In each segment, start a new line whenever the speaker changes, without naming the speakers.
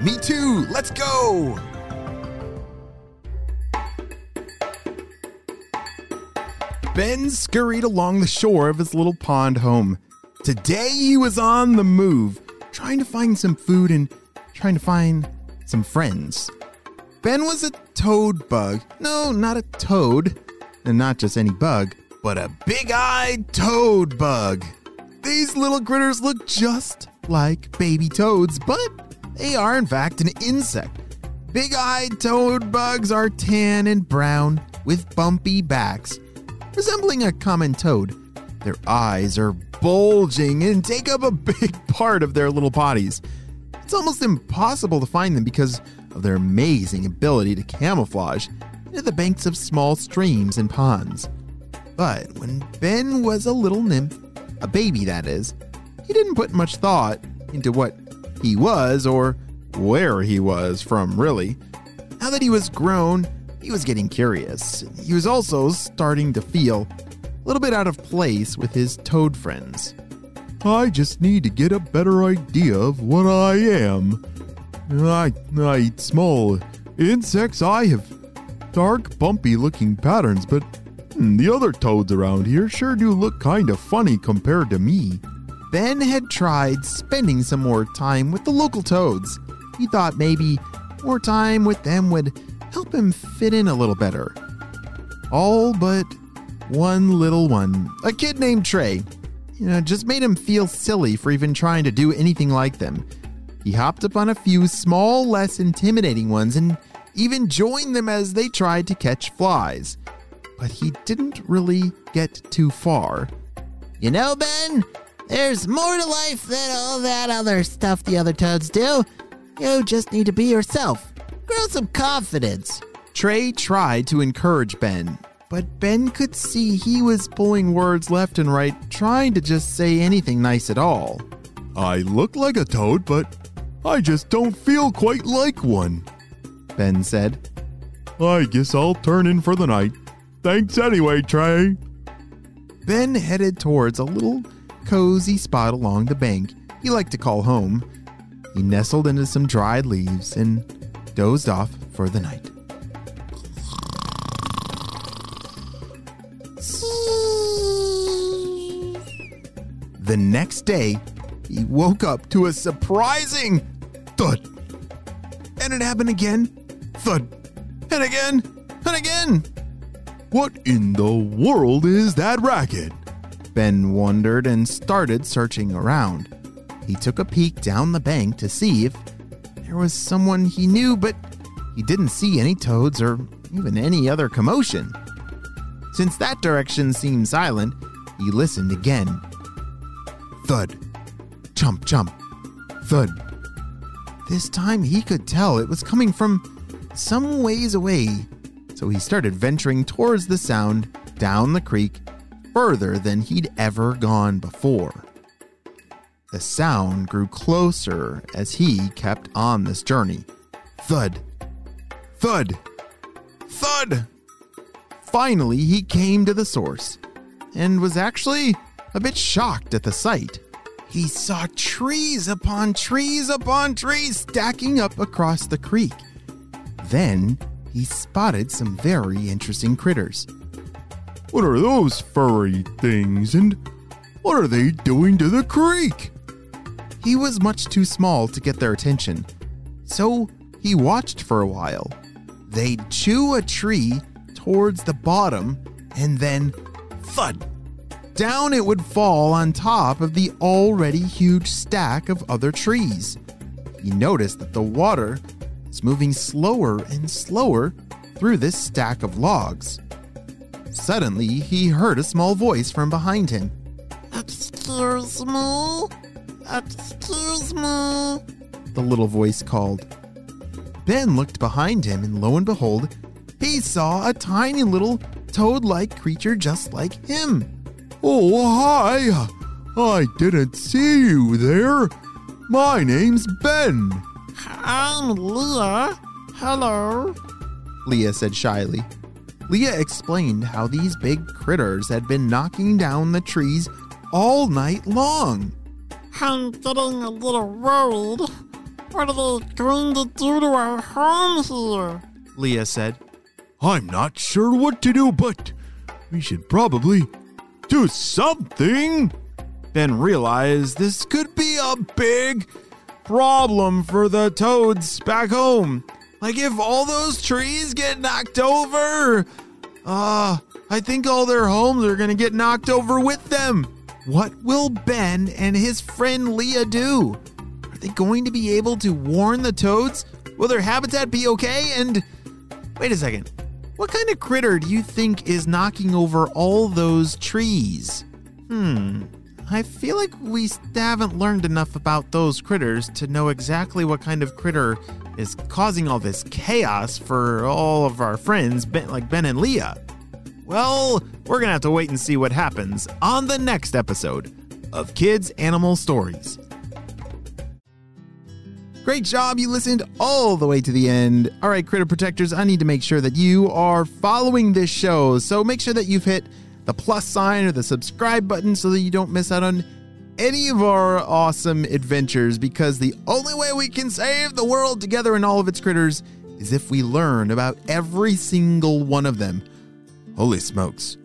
Me too! Let's go! Ben scurried along the shore of his little pond home. Today he was on the move, trying to find some food and trying to find some friends. Ben was a toad bug. No, not a toad. And not just any bug, but a big eyed toad bug. These little critters look just like baby toads, but they are in fact an insect. Big eyed toad bugs are tan and brown with bumpy backs, resembling a common toad. Their eyes are bulging and take up a big part of their little bodies. It's almost impossible to find them because of their amazing ability to camouflage into the banks of small streams and ponds. But when Ben was a little nymph, a baby that is, he didn't put much thought into what he was or where he was from, really. Now that he was grown, he was getting curious. He was also starting to feel a little bit out of place with his toad friends. I just need to get a better idea of what I am. I, I eat small insects. I have dark, bumpy looking patterns, but hmm, the other toads around here sure do look kind of funny compared to me. Ben had tried spending some more time with the local toads. He thought maybe more time with them would help him fit in a little better. All but one little one, a kid named Trey, you know, just made him feel silly for even trying to do anything like them. He hopped up on a few small, less intimidating ones and even joined them as they tried to catch flies. But he didn't really get too far.
You know, Ben, there's more to life than all that other stuff the other toads do. You just need to be yourself. Grow some confidence.
Trey tried to encourage Ben, but Ben could see he was pulling words left and right, trying to just say anything nice at all. I look like a toad, but I just don't feel quite like one, Ben said. I guess I'll turn in for the night. Thanks anyway, Trey. Ben headed towards a little cozy spot along the bank he liked to call home. He nestled into some dried leaves and dozed off for the night. The next day, he woke up to a surprising thud. And it happened again, thud, and again, and again. What in the world is that racket? Ben wondered and started searching around. He took a peek down the bank to see if there was someone he knew, but he didn't see any toads or even any other commotion. Since that direction seemed silent, he listened again. Thud. Chump, chump. Thud. This time he could tell it was coming from some ways away, so he started venturing towards the sound down the creek further than he'd ever gone before. The sound grew closer as he kept on this journey. Thud. Thud. Thud! Finally, he came to the source and was actually a bit shocked at the sight. He saw trees upon trees upon trees stacking up across the creek. Then he spotted some very interesting critters. What are those furry things and what are they doing to the creek? He was much too small to get their attention, so he watched for a while. They'd chew a tree towards the bottom and then thud down it would fall on top of the already huge stack of other trees. He noticed that the water was moving slower and slower through this stack of logs. Suddenly, he heard a small voice from behind him.
Excuse me? Excuse me?
The little voice called. Ben looked behind him, and lo and behold, he saw a tiny little toad like creature just like him. Oh, hi! I didn't see you there. My name's Ben.
I'm Leah. Hello.
Leah said shyly. Leah explained how these big critters had been knocking down the trees all night long.
I'm getting a little worried. What are they going to do to our home here?
Leah said.
I'm not sure what to do, but we should probably do something.
Ben realized this could be a big problem for the toads back home. Like if all those trees get knocked over, uh, I think all their homes are gonna get knocked over with them. What will Ben and his friend Leah do? Are they going to be able to warn the toads? Will their habitat be okay? And wait a second. What kind of critter do you think is knocking over all those trees? Hmm. I feel like we haven't learned enough about those critters to know exactly what kind of critter is causing all this chaos for all of our friends, like Ben and Leah. Well, we're gonna have to wait and see what happens on the next episode of Kids Animal Stories. Great job, you listened all the way to the end. All right, Critter Protectors, I need to make sure that you are following this show. So make sure that you've hit the plus sign or the subscribe button so that you don't miss out on any of our awesome adventures because the only way we can save the world together and all of its critters is if we learn about every single one of them. Holy smokes.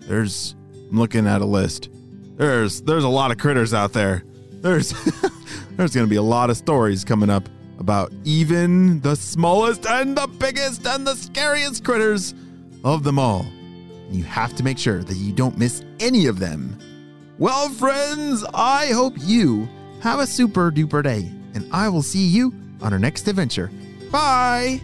There's I'm looking at a list. There's there's a lot of critters out there. There's there's going to be a lot of stories coming up about even the smallest and the biggest and the scariest critters of them all. You have to make sure that you don't miss any of them. Well, friends, I hope you have a super duper day, and I will see you on our next adventure. Bye!